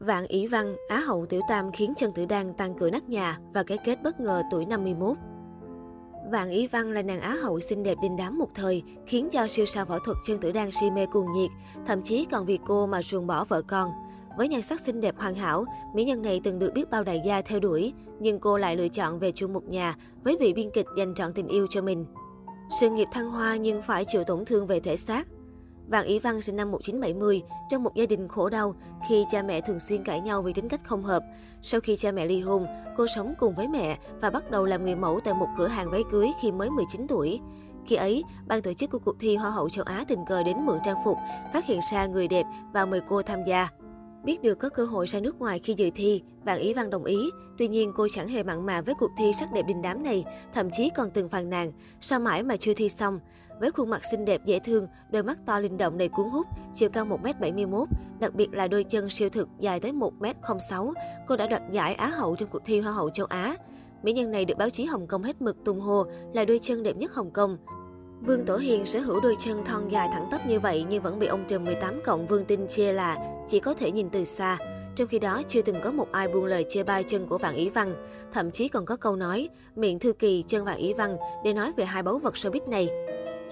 Vạn Ý Văn, Á hậu Tiểu Tam khiến Trần Tử Đan tăng cửa nát nhà và cái kết bất ngờ tuổi 51. Vạn Ý Văn là nàng Á hậu xinh đẹp đình đám một thời, khiến cho siêu sao võ thuật Trần Tử Đan si mê cuồng nhiệt, thậm chí còn vì cô mà ruồng bỏ vợ con. Với nhan sắc xinh đẹp hoàn hảo, mỹ nhân này từng được biết bao đại gia theo đuổi, nhưng cô lại lựa chọn về chung một nhà với vị biên kịch dành trọn tình yêu cho mình. Sự nghiệp thăng hoa nhưng phải chịu tổn thương về thể xác. Vàng Ý Văn sinh năm 1970, trong một gia đình khổ đau khi cha mẹ thường xuyên cãi nhau vì tính cách không hợp. Sau khi cha mẹ ly hôn, cô sống cùng với mẹ và bắt đầu làm người mẫu tại một cửa hàng váy cưới khi mới 19 tuổi. Khi ấy, ban tổ chức của cuộc thi Hoa hậu châu Á tình cờ đến mượn trang phục, phát hiện ra người đẹp và mời cô tham gia. Biết được có cơ hội ra nước ngoài khi dự thi, Vạn Ý Văn đồng ý. Tuy nhiên, cô chẳng hề mặn mà với cuộc thi sắc đẹp đình đám này, thậm chí còn từng phàn nàn, sao mãi mà chưa thi xong. Với khuôn mặt xinh đẹp dễ thương, đôi mắt to linh động đầy cuốn hút, chiều cao 1m71, đặc biệt là đôi chân siêu thực dài tới 1m06, cô đã đoạt giải Á hậu trong cuộc thi Hoa hậu châu Á. Mỹ nhân này được báo chí Hồng Kông hết mực tung hô là đôi chân đẹp nhất Hồng Kông. Vương Tổ Hiền sở hữu đôi chân thon dài thẳng tắp như vậy nhưng vẫn bị ông trùm 18 cộng Vương Tinh chê là chỉ có thể nhìn từ xa. Trong khi đó, chưa từng có một ai buông lời chê bai chân của Vạn Ý Văn. Thậm chí còn có câu nói, miệng thư kỳ chân Vạn Ý Văn để nói về hai báu vật showbiz này.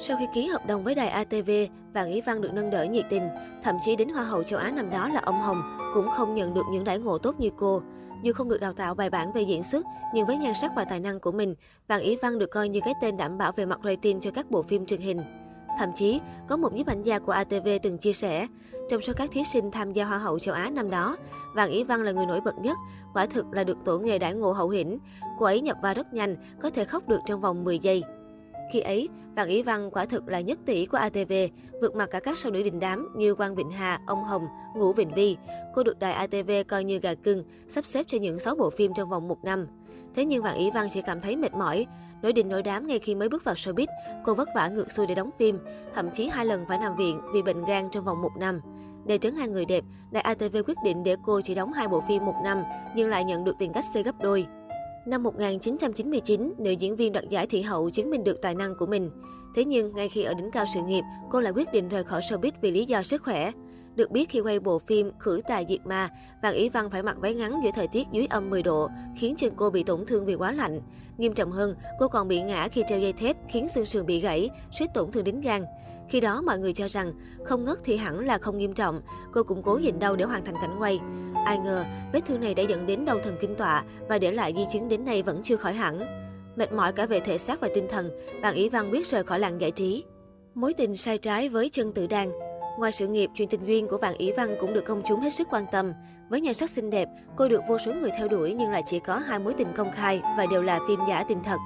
Sau khi ký hợp đồng với đài ATV, Vàng Ý Văn được nâng đỡ nhiệt tình. Thậm chí đến Hoa hậu châu Á năm đó là ông Hồng cũng không nhận được những đãi ngộ tốt như cô. Dù không được đào tạo bài bản về diễn xuất, nhưng với nhan sắc và tài năng của mình, Vàng Ý Văn được coi như cái tên đảm bảo về mặt rating cho các bộ phim truyền hình. Thậm chí, có một nhiếp ảnh gia của ATV từng chia sẻ, trong số các thí sinh tham gia Hoa hậu châu Á năm đó, Vàng Ý Văn là người nổi bật nhất, quả thực là được tổ nghề đãi ngộ hậu hĩnh. Cô ấy nhập vai rất nhanh, có thể khóc được trong vòng 10 giây. Khi ấy, Vạn Ý Văn quả thực là nhất tỷ của ATV, vượt mặt cả các sao nữ đình đám như Quang Vịnh Hà, ông Hồng, Ngũ Vịnh Vi. Cô được đài ATV coi như gà cưng, sắp xếp cho những 6 bộ phim trong vòng một năm. Thế nhưng Vạn Ý Văn chỉ cảm thấy mệt mỏi. Nổi đình nổi đám ngay khi mới bước vào showbiz, cô vất vả ngược xuôi để đóng phim, thậm chí hai lần phải nằm viện vì bệnh gan trong vòng một năm. Để trấn hai người đẹp, đài ATV quyết định để cô chỉ đóng hai bộ phim một năm, nhưng lại nhận được tiền cách xê gấp đôi. Năm 1999, nữ diễn viên đoạt giải thị hậu chứng minh được tài năng của mình. Thế nhưng, ngay khi ở đỉnh cao sự nghiệp, cô lại quyết định rời khỏi showbiz vì lý do sức khỏe. Được biết khi quay bộ phim Khử tài diệt ma, Vàng Ý Văn phải mặc váy ngắn giữa thời tiết dưới âm 10 độ, khiến chân cô bị tổn thương vì quá lạnh. Nghiêm trọng hơn, cô còn bị ngã khi treo dây thép khiến xương sườn bị gãy, suýt tổn thương đến gan. Khi đó mọi người cho rằng không ngất thì hẳn là không nghiêm trọng, cô cũng cố nhịn đau để hoàn thành cảnh quay. Ai ngờ, vết thương này đã dẫn đến đau thần kinh tọa và để lại di chứng đến nay vẫn chưa khỏi hẳn. Mệt mỏi cả về thể xác và tinh thần, Vàng Ý Văn quyết rời khỏi làng giải trí. Mối tình sai trái với chân tử đàn Ngoài sự nghiệp, chuyện tình duyên của Vàng Ý Văn cũng được công chúng hết sức quan tâm. Với nhan sắc xinh đẹp, cô được vô số người theo đuổi nhưng lại chỉ có hai mối tình công khai và đều là phim giả tình thật.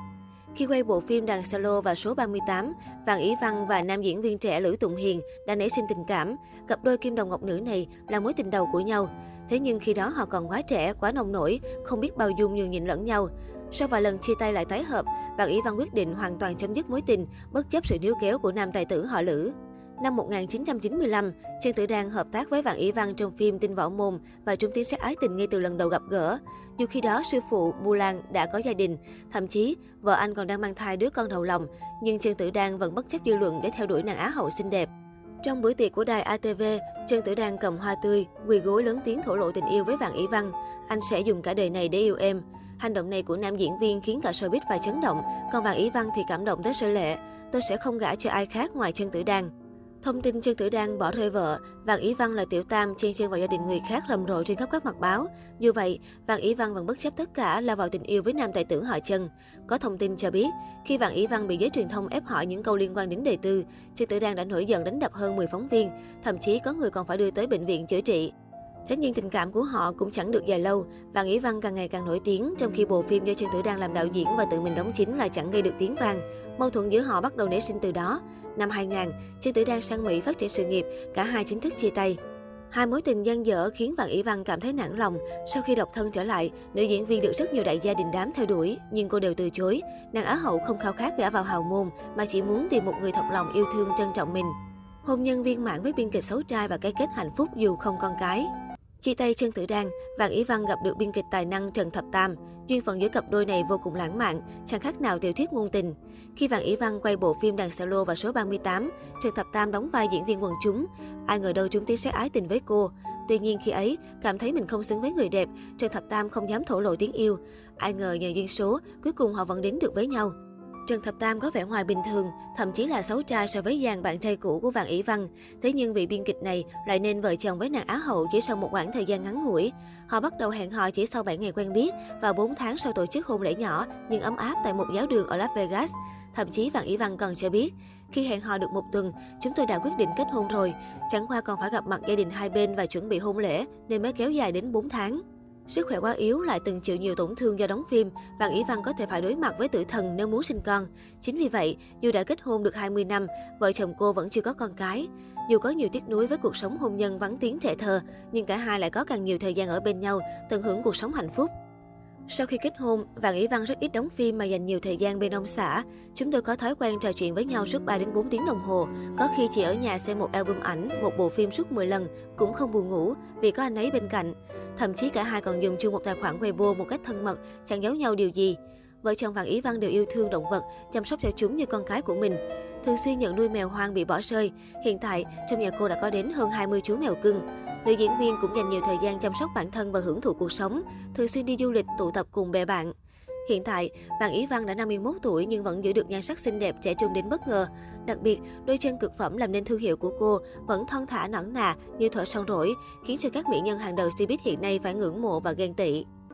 Khi quay bộ phim Đàn Solo và số 38, Vàng Ý Văn và nam diễn viên trẻ Lữ Tụng Hiền đã nảy sinh tình cảm. Cặp đôi kim đồng ngọc nữ này là mối tình đầu của nhau. Thế nhưng khi đó họ còn quá trẻ, quá nông nổi, không biết bao dung nhường nhịn lẫn nhau. Sau vài lần chia tay lại tái hợp, Vàng Ý Văn quyết định hoàn toàn chấm dứt mối tình, bất chấp sự níu kéo của nam tài tử họ Lữ. Năm 1995, Trương Tử Đan hợp tác với Vạn Ý Văn trong phim Tinh Võ Môn và Trung Tiến sát ái tình ngay từ lần đầu gặp gỡ. Dù khi đó sư phụ Mu Lan đã có gia đình, thậm chí vợ anh còn đang mang thai đứa con đầu lòng, nhưng Trương Tử Đan vẫn bất chấp dư luận để theo đuổi nàng Á hậu xinh đẹp. Trong bữa tiệc của đài ATV, Trương Tử Đan cầm hoa tươi, quỳ gối lớn tiếng thổ lộ tình yêu với Vạn Ý Văn. Anh sẽ dùng cả đời này để yêu em. Hành động này của nam diễn viên khiến cả showbiz phải chấn động, còn Vạn Ý Văn thì cảm động tới sơ lệ. Tôi sẽ không gả cho ai khác ngoài Trương Tử Đan. Thông tin Trương Tử Đan bỏ rơi vợ, Vàng Ý Văn là tiểu tam chen chân vào gia đình người khác rầm rộ trên khắp các mặt báo. Dù vậy, Vàng Ý Văn vẫn bất chấp tất cả là vào tình yêu với nam tài tử họ chân. Có thông tin cho biết, khi Vàng Ý Văn bị giới truyền thông ép hỏi những câu liên quan đến đề tư, Trương Tử Đan đã nổi giận đánh đập hơn 10 phóng viên, thậm chí có người còn phải đưa tới bệnh viện chữa trị. Thế nhưng tình cảm của họ cũng chẳng được dài lâu, Vàng Ý Văn càng ngày càng nổi tiếng, trong khi bộ phim do Trương Tử Đan làm đạo diễn và tự mình đóng chính lại chẳng gây được tiếng vang. Mâu thuẫn giữa họ bắt đầu nảy sinh từ đó. Năm 2000, Trương Tử Đan sang Mỹ phát triển sự nghiệp, cả hai chính thức chia tay. Hai mối tình gian dở khiến Vạn Ý Văn cảm thấy nản lòng. Sau khi độc thân trở lại, nữ diễn viên được rất nhiều đại gia đình đám theo đuổi, nhưng cô đều từ chối. Nàng Á hậu không khao khát gả vào hào môn, mà chỉ muốn tìm một người thật lòng yêu thương trân trọng mình. Hôn nhân viên mãn với biên kịch xấu trai và cái kết hạnh phúc dù không con cái. Chia tay Trương Tử Đan, Vạn Ý Văn gặp được biên kịch tài năng Trần Thập Tam. Duyên phận giữa cặp đôi này vô cùng lãng mạn, chẳng khác nào tiểu thuyết ngôn tình. Khi vàng Ý Văn quay bộ phim Đàn Solo vào số 38, Trần Thập Tam đóng vai diễn viên quần chúng. Ai ngờ đâu chúng tiếng sẽ ái tình với cô. Tuy nhiên khi ấy, cảm thấy mình không xứng với người đẹp, Trần Thập Tam không dám thổ lộ tiếng yêu. Ai ngờ nhờ duyên số, cuối cùng họ vẫn đến được với nhau. Trần Thập Tam có vẻ ngoài bình thường, thậm chí là xấu trai so với dàn bạn trai cũ của Vàng Ý Văn. Thế nhưng vị biên kịch này lại nên vợ chồng với nàng Á hậu chỉ sau một khoảng thời gian ngắn ngủi. Họ bắt đầu hẹn hò chỉ sau 7 ngày quen biết và 4 tháng sau tổ chức hôn lễ nhỏ nhưng ấm áp tại một giáo đường ở Las Vegas. Thậm chí Vàng Ý Văn còn cho biết, khi hẹn hò được một tuần, chúng tôi đã quyết định kết hôn rồi. Chẳng qua còn phải gặp mặt gia đình hai bên và chuẩn bị hôn lễ nên mới kéo dài đến 4 tháng. Sức khỏe quá yếu lại từng chịu nhiều tổn thương do đóng phim, Vàng Ý Văn có thể phải đối mặt với tử thần nếu muốn sinh con. Chính vì vậy, dù đã kết hôn được 20 năm, vợ chồng cô vẫn chưa có con cái. Dù có nhiều tiếc nuối với cuộc sống hôn nhân vắng tiếng trẻ thơ, nhưng cả hai lại có càng nhiều thời gian ở bên nhau, tận hưởng cuộc sống hạnh phúc. Sau khi kết hôn, Vàng Ý Văn rất ít đóng phim mà dành nhiều thời gian bên ông xã. Chúng tôi có thói quen trò chuyện với nhau suốt 3 đến 4 tiếng đồng hồ. Có khi chỉ ở nhà xem một album ảnh, một bộ phim suốt 10 lần, cũng không buồn ngủ vì có anh ấy bên cạnh. Thậm chí cả hai còn dùng chung một tài khoản Weibo một cách thân mật, chẳng giấu nhau điều gì. Vợ chồng Vàng Ý Văn đều yêu thương động vật, chăm sóc cho chúng như con cái của mình. Thường xuyên nhận nuôi mèo hoang bị bỏ rơi. Hiện tại, trong nhà cô đã có đến hơn 20 chú mèo cưng. Nữ diễn viên cũng dành nhiều thời gian chăm sóc bản thân và hưởng thụ cuộc sống, thường xuyên đi du lịch, tụ tập cùng bè bạn. Hiện tại, bạn Ý Văn đã 51 tuổi nhưng vẫn giữ được nhan sắc xinh đẹp trẻ trung đến bất ngờ. Đặc biệt, đôi chân cực phẩm làm nên thương hiệu của cô vẫn thon thả nõn nà như thở sông rỗi, khiến cho các mỹ nhân hàng đầu showbiz hiện nay phải ngưỡng mộ và ghen tị.